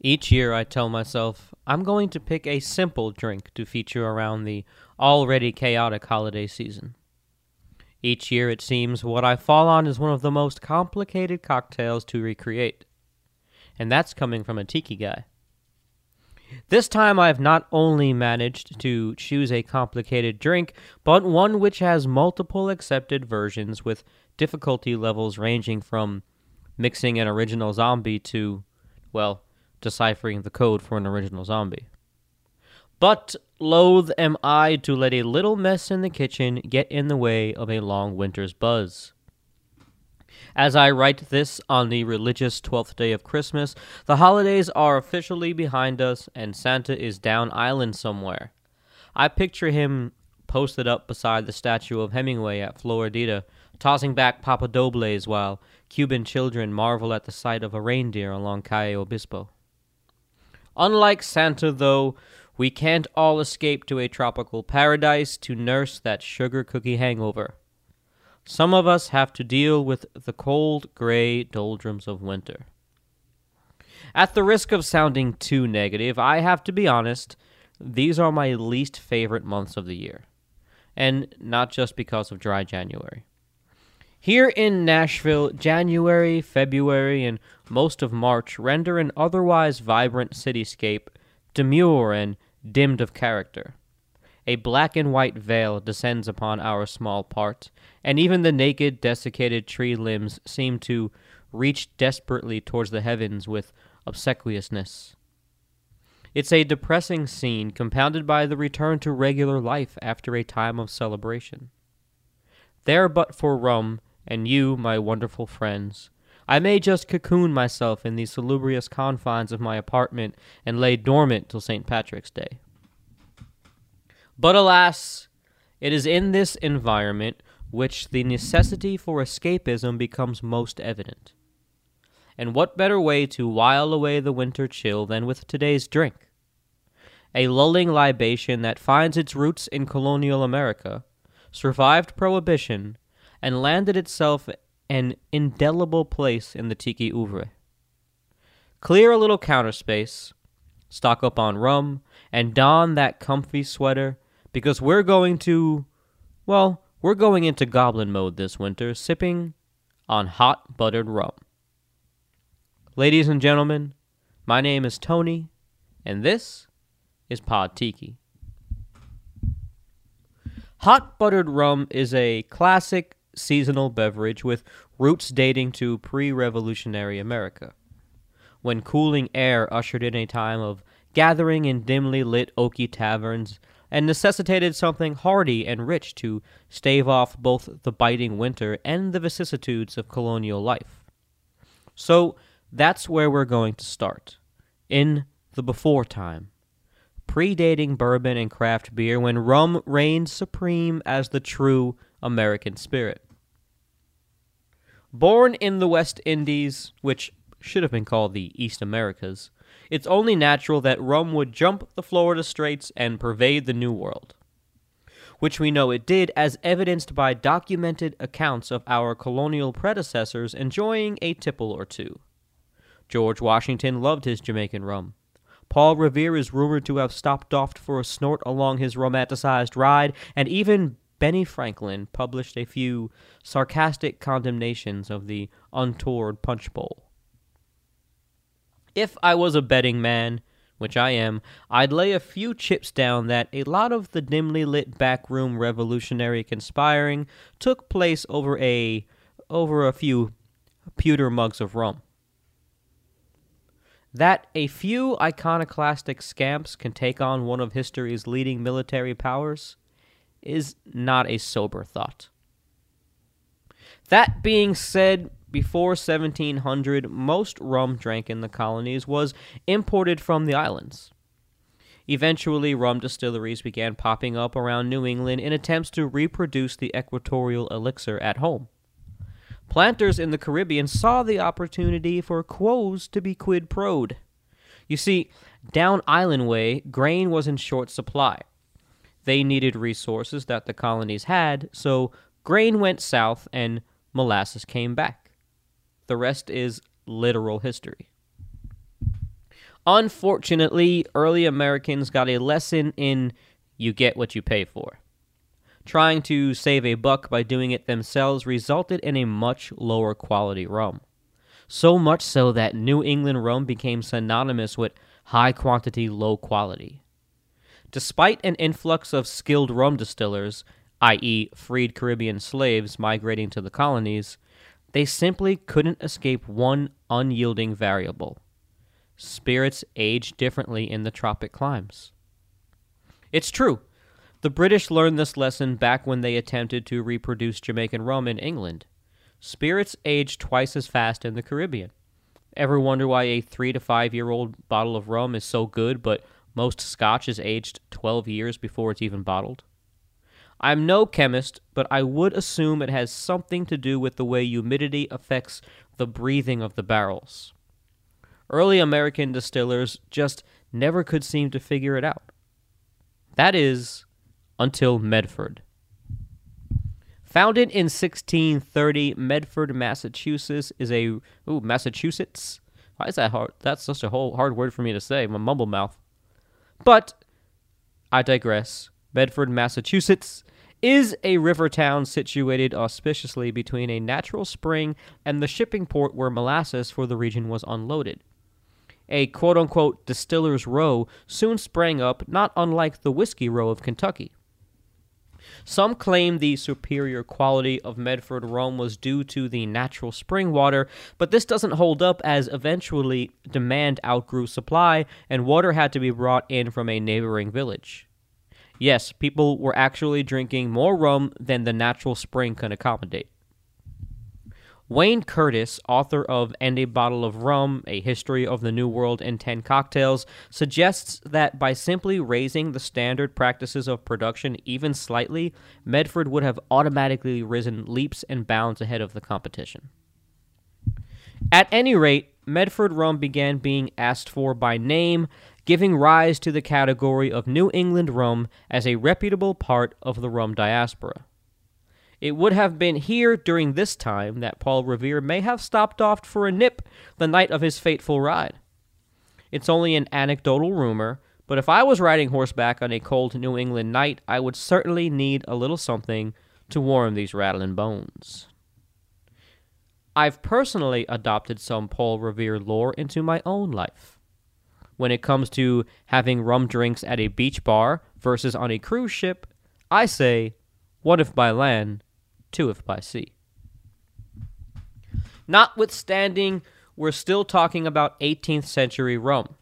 Each year I tell myself I'm going to pick a simple drink to feature around the already chaotic holiday season. Each year it seems what I fall on is one of the most complicated cocktails to recreate. And that's coming from a tiki guy. This time I've not only managed to choose a complicated drink, but one which has multiple accepted versions with difficulty levels ranging from mixing an original zombie to, well, deciphering the code for an original zombie. But loath am I to let a little mess in the kitchen get in the way of a long winter's buzz. As I write this on the religious 12th day of Christmas, the holidays are officially behind us and Santa is down island somewhere. I picture him posted up beside the statue of Hemingway at Floridita, tossing back papadobles while Cuban children marvel at the sight of a reindeer along Calle Obispo. Unlike Santa, though, we can't all escape to a tropical paradise to nurse that sugar cookie hangover. Some of us have to deal with the cold, gray doldrums of winter. At the risk of sounding too negative, I have to be honest, these are my least favorite months of the year. And not just because of dry January. Here in Nashville, January, February, and most of March render an otherwise vibrant cityscape demure and dimmed of character. A black and white veil descends upon our small part, and even the naked, desiccated tree limbs seem to reach desperately towards the heavens with obsequiousness. It's a depressing scene compounded by the return to regular life after a time of celebration. There but for rum, and you, my wonderful friends. I may just cocoon myself in the salubrious confines of my apartment and lay dormant till St. Patrick's Day. But alas, it is in this environment which the necessity for escapism becomes most evident. And what better way to while away the winter chill than with today's drink? A lulling libation that finds its roots in colonial America, survived prohibition, and landed itself an indelible place in the tiki oeuvre. Clear a little counter space, stock up on rum, and don that comfy sweater because we're going to, well, we're going into goblin mode this winter, sipping on hot buttered rum. Ladies and gentlemen, my name is Tony, and this is Pod Tiki. Hot buttered rum is a classic seasonal beverage with roots dating to pre revolutionary America, when cooling air ushered in a time of gathering in dimly lit oaky taverns and necessitated something hearty and rich to stave off both the biting winter and the vicissitudes of colonial life. So that's where we're going to start. In the before time, predating bourbon and craft beer when rum reigned supreme as the true American spirit. Born in the West Indies, which should have been called the East Americas, it's only natural that rum would jump the Florida Straits and pervade the New World. Which we know it did, as evidenced by documented accounts of our colonial predecessors enjoying a tipple or two. George Washington loved his Jamaican rum. Paul Revere is rumored to have stopped off for a snort along his romanticized ride, and even Benny Franklin published a few sarcastic condemnations of the untoward punch bowl. If I was a betting man, which I am, I'd lay a few chips down that a lot of the dimly lit backroom revolutionary conspiring took place over a over a few pewter mugs of rum. That a few iconoclastic scamps can take on one of history's leading military powers is not a sober thought. That being said, before 1700, most rum drank in the colonies was imported from the islands. Eventually, rum distilleries began popping up around New England in attempts to reproduce the equatorial elixir at home. Planters in the Caribbean saw the opportunity for quos to be quid pro'd. You see, down Island Way, grain was in short supply. They needed resources that the colonies had, so grain went south and molasses came back. The rest is literal history. Unfortunately, early Americans got a lesson in you get what you pay for. Trying to save a buck by doing it themselves resulted in a much lower quality rum. So much so that New England rum became synonymous with high quantity, low quality. Despite an influx of skilled rum distillers, i.e., freed Caribbean slaves migrating to the colonies, they simply couldn't escape one unyielding variable spirits age differently in the tropic climes. It's true. The British learned this lesson back when they attempted to reproduce Jamaican rum in England. Spirits age twice as fast in the Caribbean. Ever wonder why a three to five year old bottle of rum is so good, but most scotch is aged 12 years before it's even bottled? I'm no chemist, but I would assume it has something to do with the way humidity affects the breathing of the barrels. Early American distillers just never could seem to figure it out. That is, until Medford. Founded in 1630, Medford, Massachusetts is a ooh Massachusetts. Why is that hard? That's such a whole hard word for me to say. My mumble mouth. But I digress. Medford, Massachusetts is a river town situated auspiciously between a natural spring and the shipping port where molasses for the region was unloaded. A quote unquote distiller's row soon sprang up, not unlike the whiskey row of Kentucky. Some claim the superior quality of Medford rum was due to the natural spring water, but this doesn't hold up as eventually demand outgrew supply and water had to be brought in from a neighboring village. Yes, people were actually drinking more rum than the natural spring could accommodate. Wayne Curtis, author of And a Bottle of Rum, A History of the New World in 10 Cocktails, suggests that by simply raising the standard practices of production even slightly, Medford would have automatically risen leaps and bounds ahead of the competition. At any rate, Medford rum began being asked for by name, giving rise to the category of New England rum as a reputable part of the rum diaspora. It would have been here during this time that Paul Revere may have stopped off for a nip the night of his fateful ride. It's only an anecdotal rumor, but if I was riding horseback on a cold New England night, I would certainly need a little something to warm these rattling bones. I've personally adopted some Paul Revere lore into my own life. When it comes to having rum drinks at a beach bar versus on a cruise ship, I say, what if by land two if by sea. Notwithstanding, we're still talking about 18th century Rome.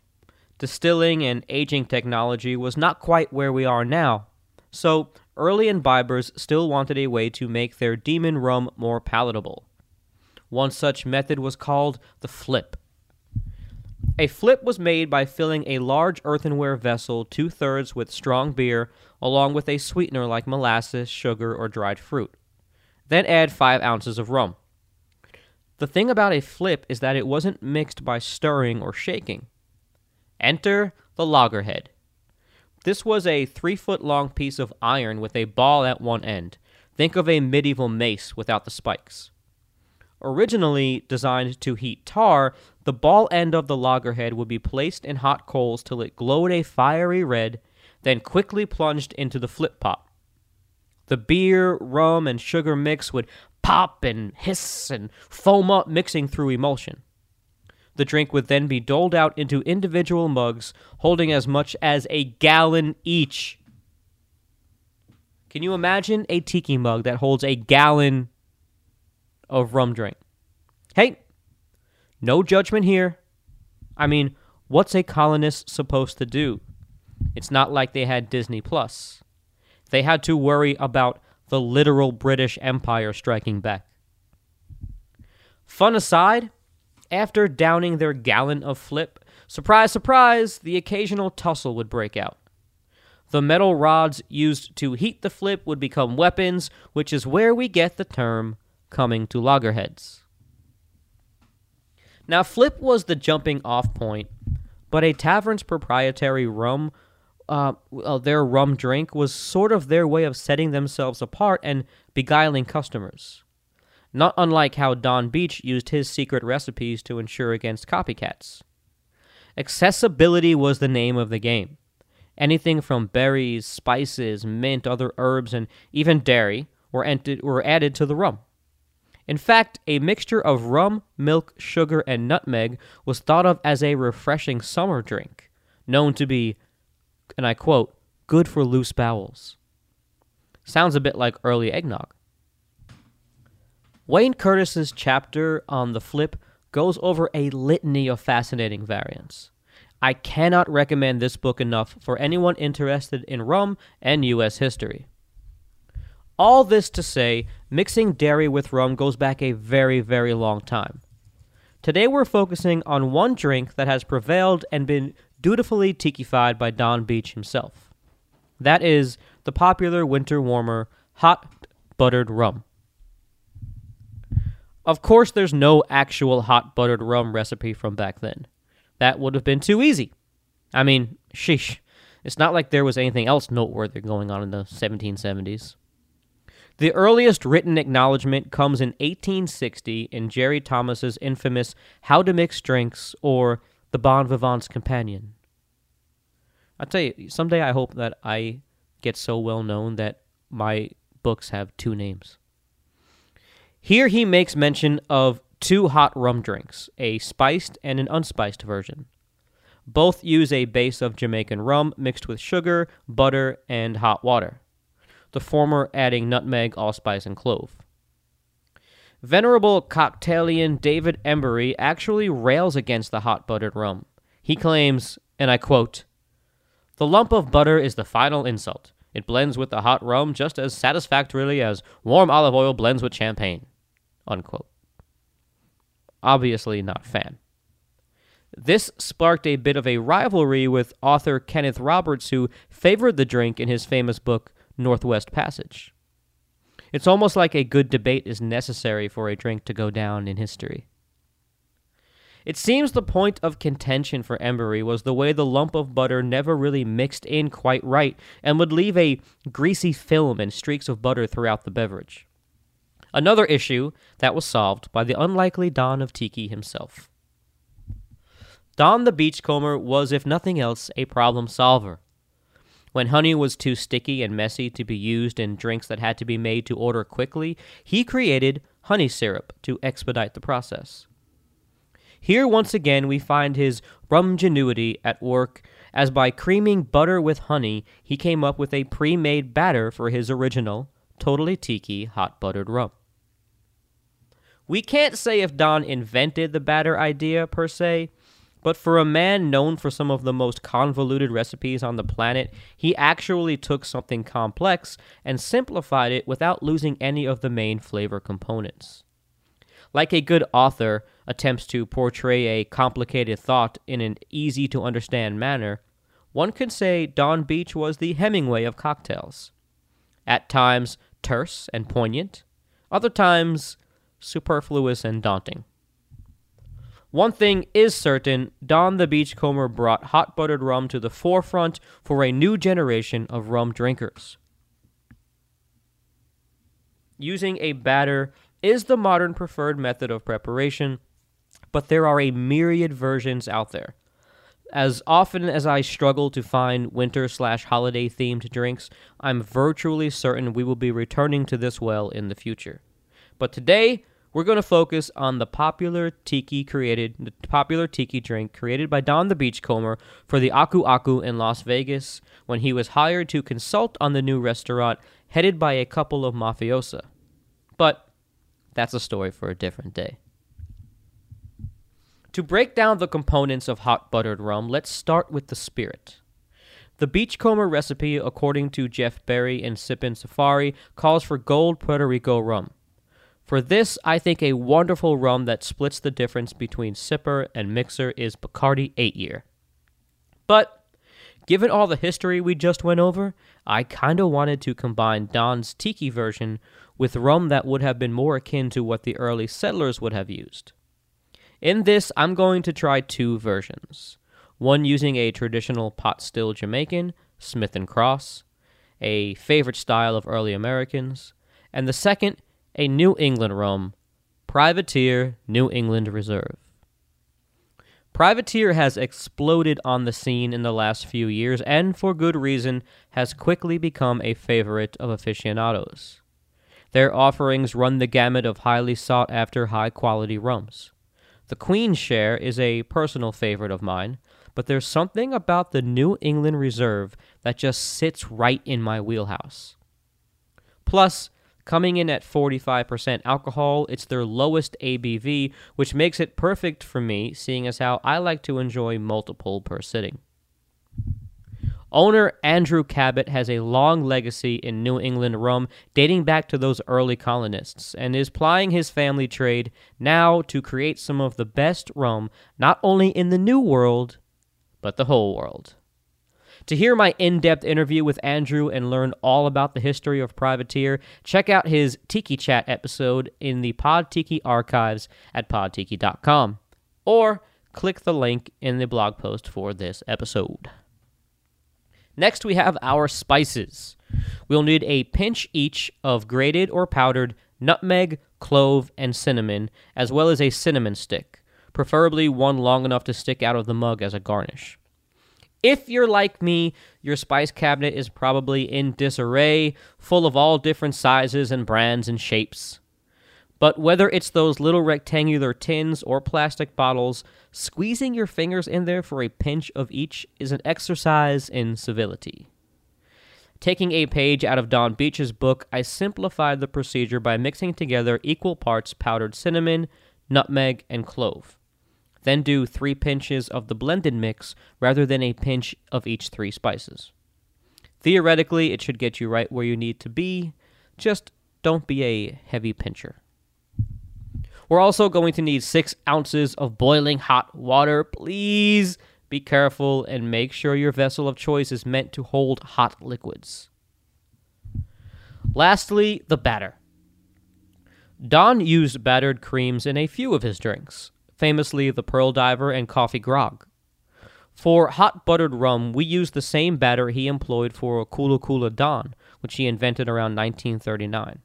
Distilling and aging technology was not quite where we are now, so early imbibers still wanted a way to make their demon rum more palatable. One such method was called the flip. A flip was made by filling a large earthenware vessel two thirds with strong beer, along with a sweetener like molasses, sugar, or dried fruit. Then add 5 ounces of rum. The thing about a flip is that it wasn't mixed by stirring or shaking. Enter the loggerhead. This was a three foot long piece of iron with a ball at one end. Think of a medieval mace without the spikes. Originally designed to heat tar, the ball end of the loggerhead would be placed in hot coals till it glowed a fiery red, then quickly plunged into the flip pot. The beer, rum, and sugar mix would pop and hiss and foam up, mixing through emulsion. The drink would then be doled out into individual mugs holding as much as a gallon each. Can you imagine a tiki mug that holds a gallon of rum drink? Hey, no judgment here. I mean, what's a colonist supposed to do? It's not like they had Disney Plus. They had to worry about the literal British Empire striking back. Fun aside, after downing their gallon of flip, surprise, surprise, the occasional tussle would break out. The metal rods used to heat the flip would become weapons, which is where we get the term coming to loggerheads. Now, flip was the jumping off point, but a tavern's proprietary rum uh, their rum drink was sort of their way of setting themselves apart and beguiling customers. Not unlike how Don Beach used his secret recipes to ensure against copycats. Accessibility was the name of the game. Anything from berries, spices, mint, other herbs, and even dairy were, were added to the rum. In fact, a mixture of rum, milk, sugar, and nutmeg was thought of as a refreshing summer drink, known to be, and I quote, good for loose bowels. Sounds a bit like early eggnog. Wayne Curtis's chapter on the flip goes over a litany of fascinating variants. I cannot recommend this book enough for anyone interested in rum and U.S. history. All this to say, mixing dairy with rum goes back a very, very long time. Today we're focusing on one drink that has prevailed and been dutifully tikified by Don Beach himself. That is the popular winter warmer, hot buttered rum. Of course, there's no actual hot buttered rum recipe from back then. That would have been too easy. I mean, sheesh. It's not like there was anything else noteworthy going on in the 1770s. The earliest written acknowledgement comes in 1860 in Jerry Thomas's infamous How to Mix Drinks or The Bon Vivant's Companion. I tell you, someday I hope that I get so well known that my books have two names. Here he makes mention of two hot rum drinks, a spiced and an unspiced version. Both use a base of Jamaican rum mixed with sugar, butter, and hot water the former adding nutmeg, allspice, and clove. Venerable cocktailian David Embury actually rails against the hot buttered rum. He claims, and I quote, The lump of butter is the final insult. It blends with the hot rum just as satisfactorily as warm olive oil blends with champagne. Unquote. Obviously not fan. This sparked a bit of a rivalry with author Kenneth Roberts, who favored the drink in his famous book, Northwest Passage. It's almost like a good debate is necessary for a drink to go down in history. It seems the point of contention for Embury was the way the lump of butter never really mixed in quite right and would leave a greasy film and streaks of butter throughout the beverage. Another issue that was solved by the unlikely Don of Tiki himself. Don the Beachcomber was, if nothing else, a problem solver. When honey was too sticky and messy to be used in drinks that had to be made to order quickly, he created honey syrup to expedite the process. Here, once again, we find his rumgenuity at work, as by creaming butter with honey, he came up with a pre made batter for his original, totally tiki hot buttered rum. We can't say if Don invented the batter idea per se, but for a man known for some of the most convoluted recipes on the planet, he actually took something complex and simplified it without losing any of the main flavor components. Like a good author attempts to portray a complicated thought in an easy to understand manner, one could say Don Beach was the Hemingway of cocktails. At times terse and poignant, other times superfluous and daunting. One thing is certain Don the Beachcomber brought hot buttered rum to the forefront for a new generation of rum drinkers. Using a batter is the modern preferred method of preparation, but there are a myriad versions out there. As often as I struggle to find winter slash holiday themed drinks, I'm virtually certain we will be returning to this well in the future. But today, we're going to focus on the popular tiki created, the popular tiki drink created by Don the Beachcomber for the Aku Aku in Las Vegas when he was hired to consult on the new restaurant headed by a couple of mafiosa. But that's a story for a different day. To break down the components of hot buttered rum, let's start with the spirit. The Beachcomber recipe, according to Jeff Berry in Sippin' Safari, calls for gold Puerto Rico rum. For this, I think a wonderful rum that splits the difference between sipper and mixer is Bacardi 8 Year. But given all the history we just went over, I kinda wanted to combine Don's tiki version with rum that would have been more akin to what the early settlers would have used. In this, I'm going to try two versions. One using a traditional pot still Jamaican, Smith and Cross, a favorite style of early Americans, and the second a New England rum, Privateer New England Reserve. Privateer has exploded on the scene in the last few years and, for good reason, has quickly become a favorite of aficionados. Their offerings run the gamut of highly sought after, high quality rums. The Queen's Share is a personal favorite of mine, but there's something about the New England Reserve that just sits right in my wheelhouse. Plus, coming in at 45% alcohol, it's their lowest ABV, which makes it perfect for me, seeing as how I like to enjoy multiple per sitting. Owner Andrew Cabot has a long legacy in New England rum dating back to those early colonists and is plying his family trade now to create some of the best rum not only in the New World, but the whole world. To hear my in depth interview with Andrew and learn all about the history of Privateer, check out his Tiki Chat episode in the Pod Tiki archives at podtiki.com or click the link in the blog post for this episode. Next, we have our spices. We'll need a pinch each of grated or powdered nutmeg, clove, and cinnamon, as well as a cinnamon stick, preferably one long enough to stick out of the mug as a garnish. If you're like me, your spice cabinet is probably in disarray, full of all different sizes and brands and shapes. But whether it's those little rectangular tins or plastic bottles, squeezing your fingers in there for a pinch of each is an exercise in civility. Taking a page out of Don Beach's book, I simplified the procedure by mixing together equal parts powdered cinnamon, nutmeg, and clove. Then do three pinches of the blended mix rather than a pinch of each three spices. Theoretically, it should get you right where you need to be, just don't be a heavy pincher. We're also going to need six ounces of boiling hot water. Please be careful and make sure your vessel of choice is meant to hold hot liquids. Lastly, the batter. Don used battered creams in a few of his drinks, famously the Pearl Diver and Coffee Grog. For hot buttered rum, we use the same batter he employed for Kula Kula Don, which he invented around 1939.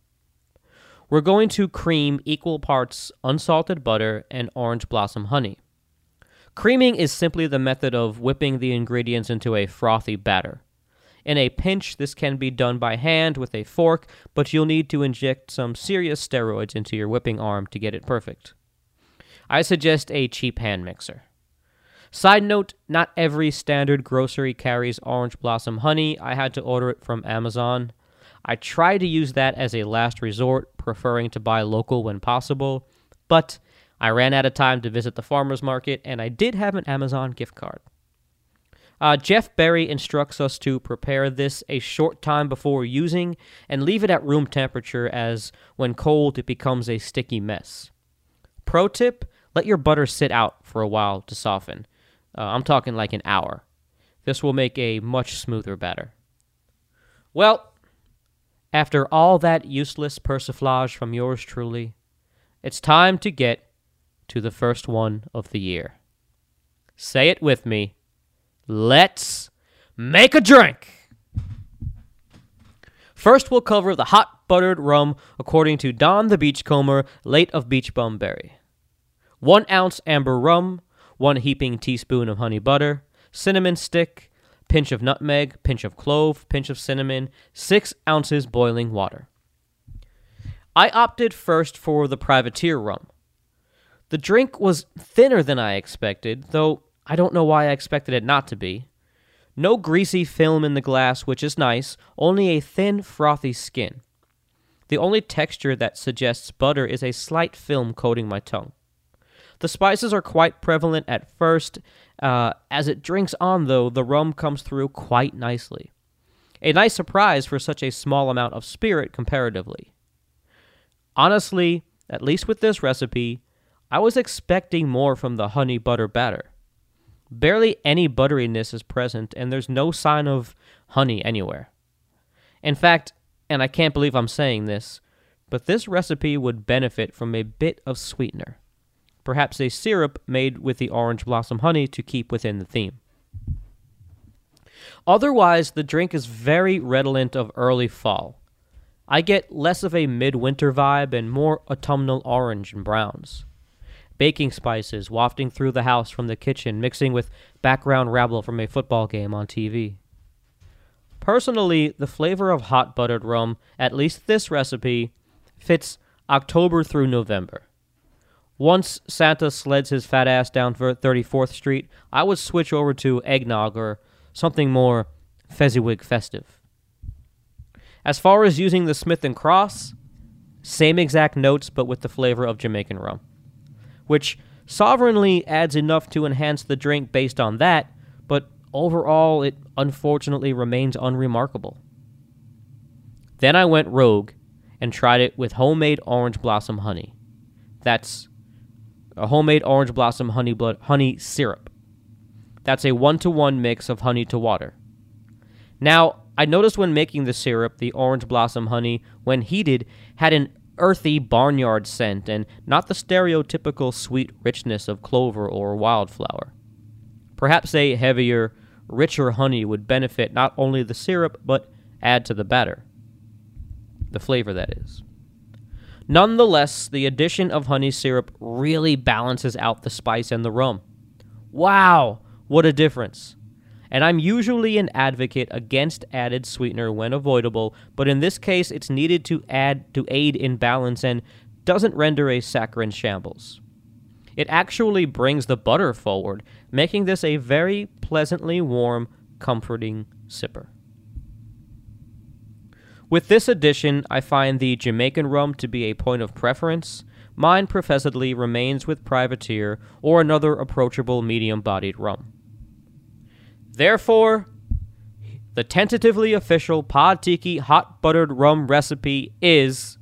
We're going to cream equal parts unsalted butter and orange blossom honey. Creaming is simply the method of whipping the ingredients into a frothy batter. In a pinch, this can be done by hand with a fork, but you'll need to inject some serious steroids into your whipping arm to get it perfect. I suggest a cheap hand mixer. Side note, not every standard grocery carries orange blossom honey. I had to order it from Amazon. I try to use that as a last resort, preferring to buy local when possible, but I ran out of time to visit the farmer's market and I did have an Amazon gift card. Uh, Jeff Berry instructs us to prepare this a short time before using and leave it at room temperature as when cold it becomes a sticky mess. Pro tip let your butter sit out for a while to soften. Uh, I'm talking like an hour. This will make a much smoother batter. Well, after all that useless persiflage from yours truly, it's time to get to the first one of the year. Say it with me. Let's make a drink. First, we'll cover the hot buttered rum according to Don the Beachcomber, late of Beachbum Berry. 1 ounce amber rum, 1 heaping teaspoon of honey butter, cinnamon stick, pinch of nutmeg, pinch of clove, pinch of cinnamon, 6 ounces boiling water. I opted first for the privateer rum. The drink was thinner than I expected, though I don't know why I expected it not to be. No greasy film in the glass, which is nice, only a thin, frothy skin. The only texture that suggests butter is a slight film coating my tongue. The spices are quite prevalent at first, uh, as it drinks on, though, the rum comes through quite nicely. A nice surprise for such a small amount of spirit comparatively. Honestly, at least with this recipe, I was expecting more from the honey butter batter. Barely any butteriness is present, and there's no sign of honey anywhere. In fact, and I can't believe I'm saying this, but this recipe would benefit from a bit of sweetener perhaps a syrup made with the orange blossom honey to keep within the theme. Otherwise, the drink is very redolent of early fall. I get less of a midwinter vibe and more autumnal orange and browns. baking spices wafting through the house from the kitchen, mixing with background rabble from a football game on TV. Personally, the flavor of hot buttered rum, at least this recipe, fits October through November. Once Santa sleds his fat ass down 34th Street, I would switch over to eggnog or something more Fezziwig festive. As far as using the Smith and Cross, same exact notes but with the flavor of Jamaican rum which sovereignly adds enough to enhance the drink based on that, but overall it unfortunately remains unremarkable. Then I went rogue and tried it with homemade orange blossom honey. That's a homemade orange blossom honey blood honey syrup. That's a one to one mix of honey to water. Now, I noticed when making the syrup, the orange blossom honey, when heated, had an earthy barnyard scent and not the stereotypical sweet richness of clover or wildflower. Perhaps a heavier, richer honey would benefit not only the syrup, but add to the batter. The flavor, that is. Nonetheless, the addition of honey syrup really balances out the spice and the rum. Wow, what a difference! and I'm usually an advocate against added sweetener when avoidable, but in this case it's needed to add to aid in balance and doesn't render a saccharine shambles. It actually brings the butter forward, making this a very pleasantly warm, comforting sipper. With this addition, I find the Jamaican rum to be a point of preference. Mine professedly remains with Privateer or another approachable medium bodied rum. Therefore, the tentatively official Pod Tiki hot buttered rum recipe is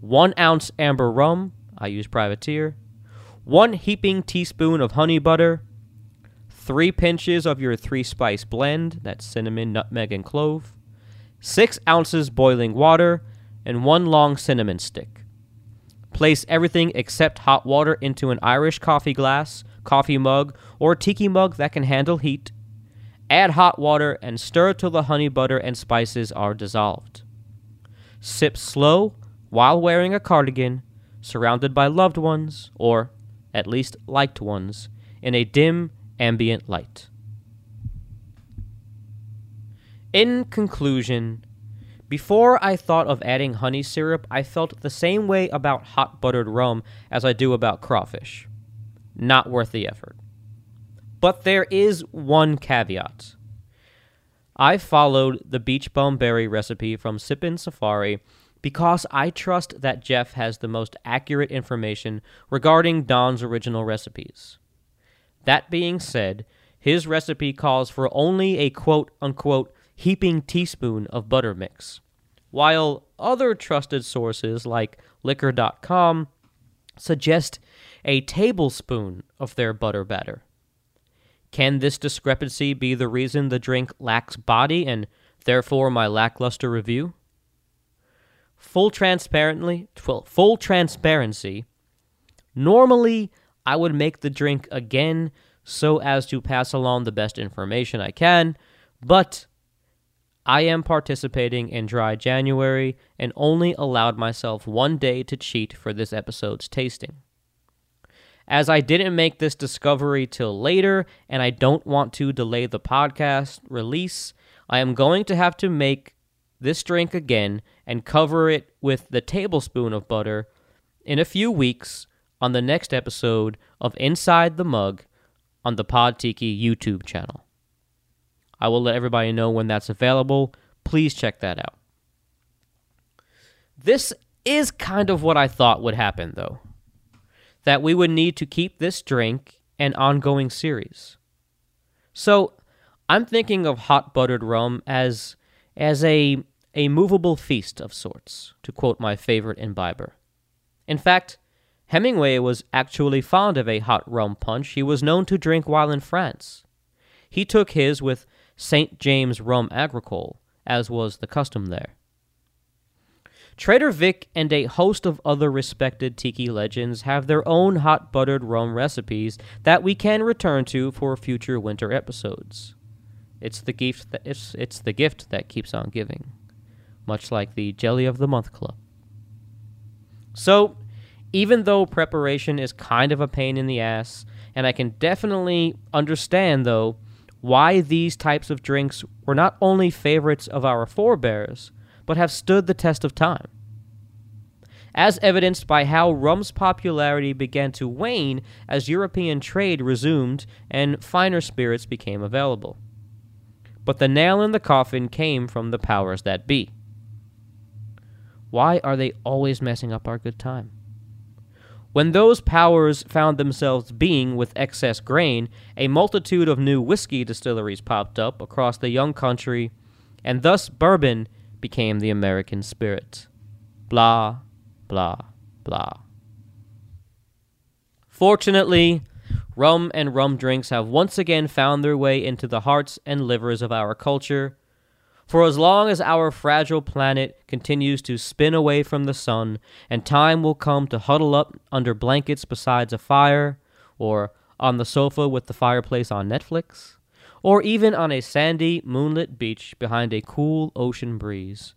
one ounce amber rum, I use privateer, one heaping teaspoon of honey butter, three pinches of your three spice blend, that's cinnamon, nutmeg, and clove, six ounces boiling water, and one long cinnamon stick. Place everything except hot water into an Irish coffee glass, coffee mug, or tiki mug that can handle heat Add hot water and stir till the honey butter and spices are dissolved. Sip slow while wearing a cardigan, surrounded by loved ones, or at least liked ones, in a dim ambient light. In conclusion, before I thought of adding honey syrup, I felt the same way about hot buttered rum as I do about crawfish. Not worth the effort. But there is one caveat. I followed the Beachbum Berry recipe from Sippin' Safari because I trust that Jeff has the most accurate information regarding Don's original recipes. That being said, his recipe calls for only a quote unquote heaping teaspoon of butter mix, while other trusted sources like liquor.com suggest a tablespoon of their butter batter. Can this discrepancy be the reason the drink lacks body and therefore my lackluster review? Full transparently, full transparency. Normally, I would make the drink again so as to pass along the best information I can, but I am participating in Dry January and only allowed myself one day to cheat for this episode's tasting. As I didn't make this discovery till later, and I don't want to delay the podcast release, I am going to have to make this drink again and cover it with the tablespoon of butter in a few weeks on the next episode of Inside the Mug on the Pod Tiki YouTube channel. I will let everybody know when that's available. Please check that out. This is kind of what I thought would happen, though that we would need to keep this drink an ongoing series. So, I'm thinking of hot buttered rum as as a a movable feast of sorts, to quote my favorite imbiber. In fact, Hemingway was actually fond of a hot rum punch he was known to drink while in France. He took his with St. James Rum Agricole, as was the custom there. Trader Vic and a host of other respected tiki legends have their own hot buttered rum recipes that we can return to for future winter episodes. It's the gift that it's, it's the gift that keeps on giving, much like the Jelly of the Month Club. So, even though preparation is kind of a pain in the ass, and I can definitely understand, though, why these types of drinks were not only favorites of our forebears, but have stood the test of time. As evidenced by how rum's popularity began to wane as European trade resumed and finer spirits became available. But the nail in the coffin came from the powers that be. Why are they always messing up our good time? When those powers found themselves being with excess grain, a multitude of new whiskey distilleries popped up across the young country, and thus bourbon became the American spirit. Blah, blah, blah. Fortunately, rum and rum drinks have once again found their way into the hearts and livers of our culture for as long as our fragile planet continues to spin away from the sun, and time will come to huddle up under blankets beside a fire, or on the sofa with the fireplace on Netflix, or even on a sandy, moonlit beach behind a cool ocean breeze.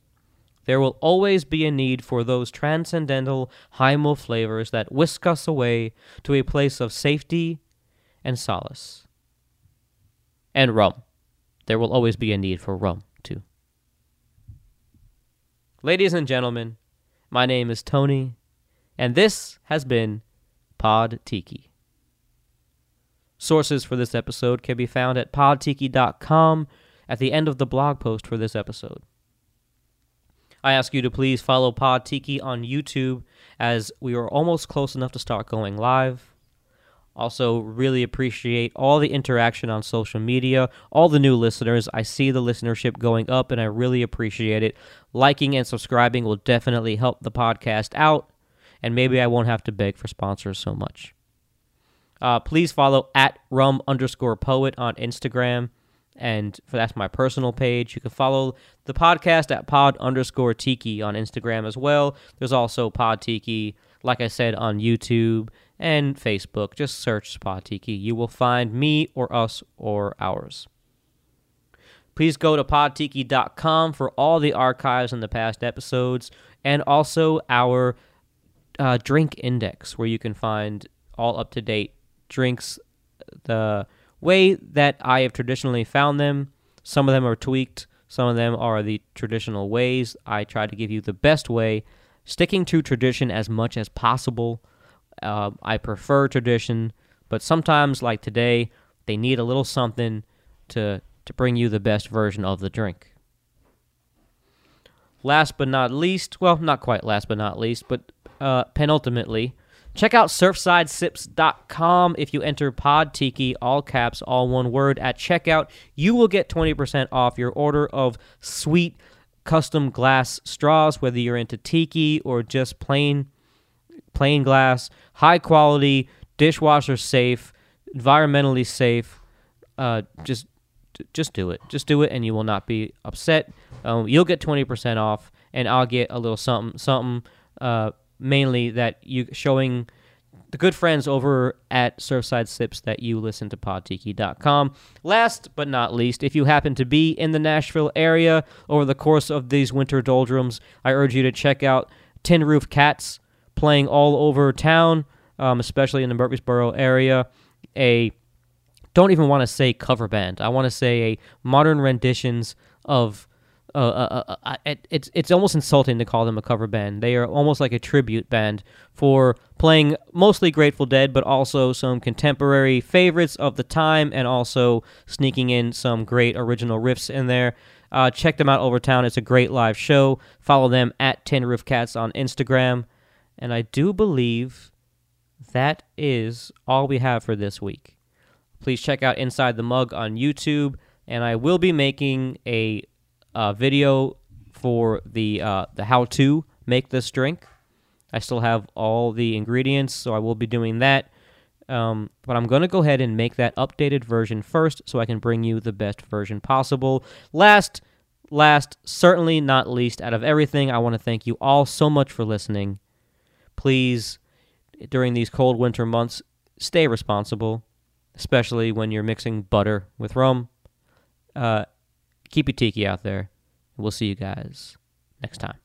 There will always be a need for those transcendental hymo flavors that whisk us away to a place of safety and solace. And rum. There will always be a need for rum. Ladies and gentlemen, my name is Tony, and this has been Pod Tiki. Sources for this episode can be found at podtiki.com at the end of the blog post for this episode. I ask you to please follow Pod Tiki on YouTube as we are almost close enough to start going live. Also, really appreciate all the interaction on social media, all the new listeners. I see the listenership going up, and I really appreciate it. Liking and subscribing will definitely help the podcast out, and maybe I won't have to beg for sponsors so much. Uh, please follow at rum underscore poet on Instagram, and for that's my personal page. You can follow the podcast at pod underscore tiki on Instagram as well. There's also Pod Tiki, like I said, on YouTube and Facebook. Just search Podtiki. You will find me or us or ours. Please go to podtiki.com for all the archives in the past episodes and also our uh, drink index where you can find all up to date drinks the way that I have traditionally found them. Some of them are tweaked, some of them are the traditional ways. I try to give you the best way, sticking to tradition as much as possible. Uh, I prefer tradition, but sometimes, like today, they need a little something to to bring you the best version of the drink. Last but not least, well, not quite last but not least, but uh, penultimately, check out surfsidesips.com. If you enter PodTiki, all caps, all one word, at checkout, you will get 20% off your order of sweet custom glass straws, whether you're into tiki or just plain plain glass, high quality, dishwasher safe, environmentally safe. Uh, just just do it. Just do it, and you will not be upset. Um, you'll get twenty percent off, and I'll get a little something something. Uh, mainly that you showing the good friends over at Surfside Sips that you listen to podtiki.com. Last but not least, if you happen to be in the Nashville area over the course of these winter doldrums, I urge you to check out Tin Roof Cats playing all over town, um, especially in the Murfreesboro area. A don't even want to say cover band. I want to say a modern renditions of. Uh, uh, uh, uh it, it's it's almost insulting to call them a cover band. They are almost like a tribute band for playing mostly Grateful Dead, but also some contemporary favorites of the time, and also sneaking in some great original riffs in there. Uh, check them out over town. It's a great live show. Follow them at Tin Roof Cats on Instagram. And I do believe that is all we have for this week. Please check out Inside the Mug on YouTube, and I will be making a, a video for the uh, the how to make this drink. I still have all the ingredients, so I will be doing that. Um, but I'm going to go ahead and make that updated version first so I can bring you the best version possible. Last, last, certainly not least, out of everything, I want to thank you all so much for listening please, during these cold winter months, stay responsible, especially when you're mixing butter with rum. Uh, keep your tiki out there. We'll see you guys next time.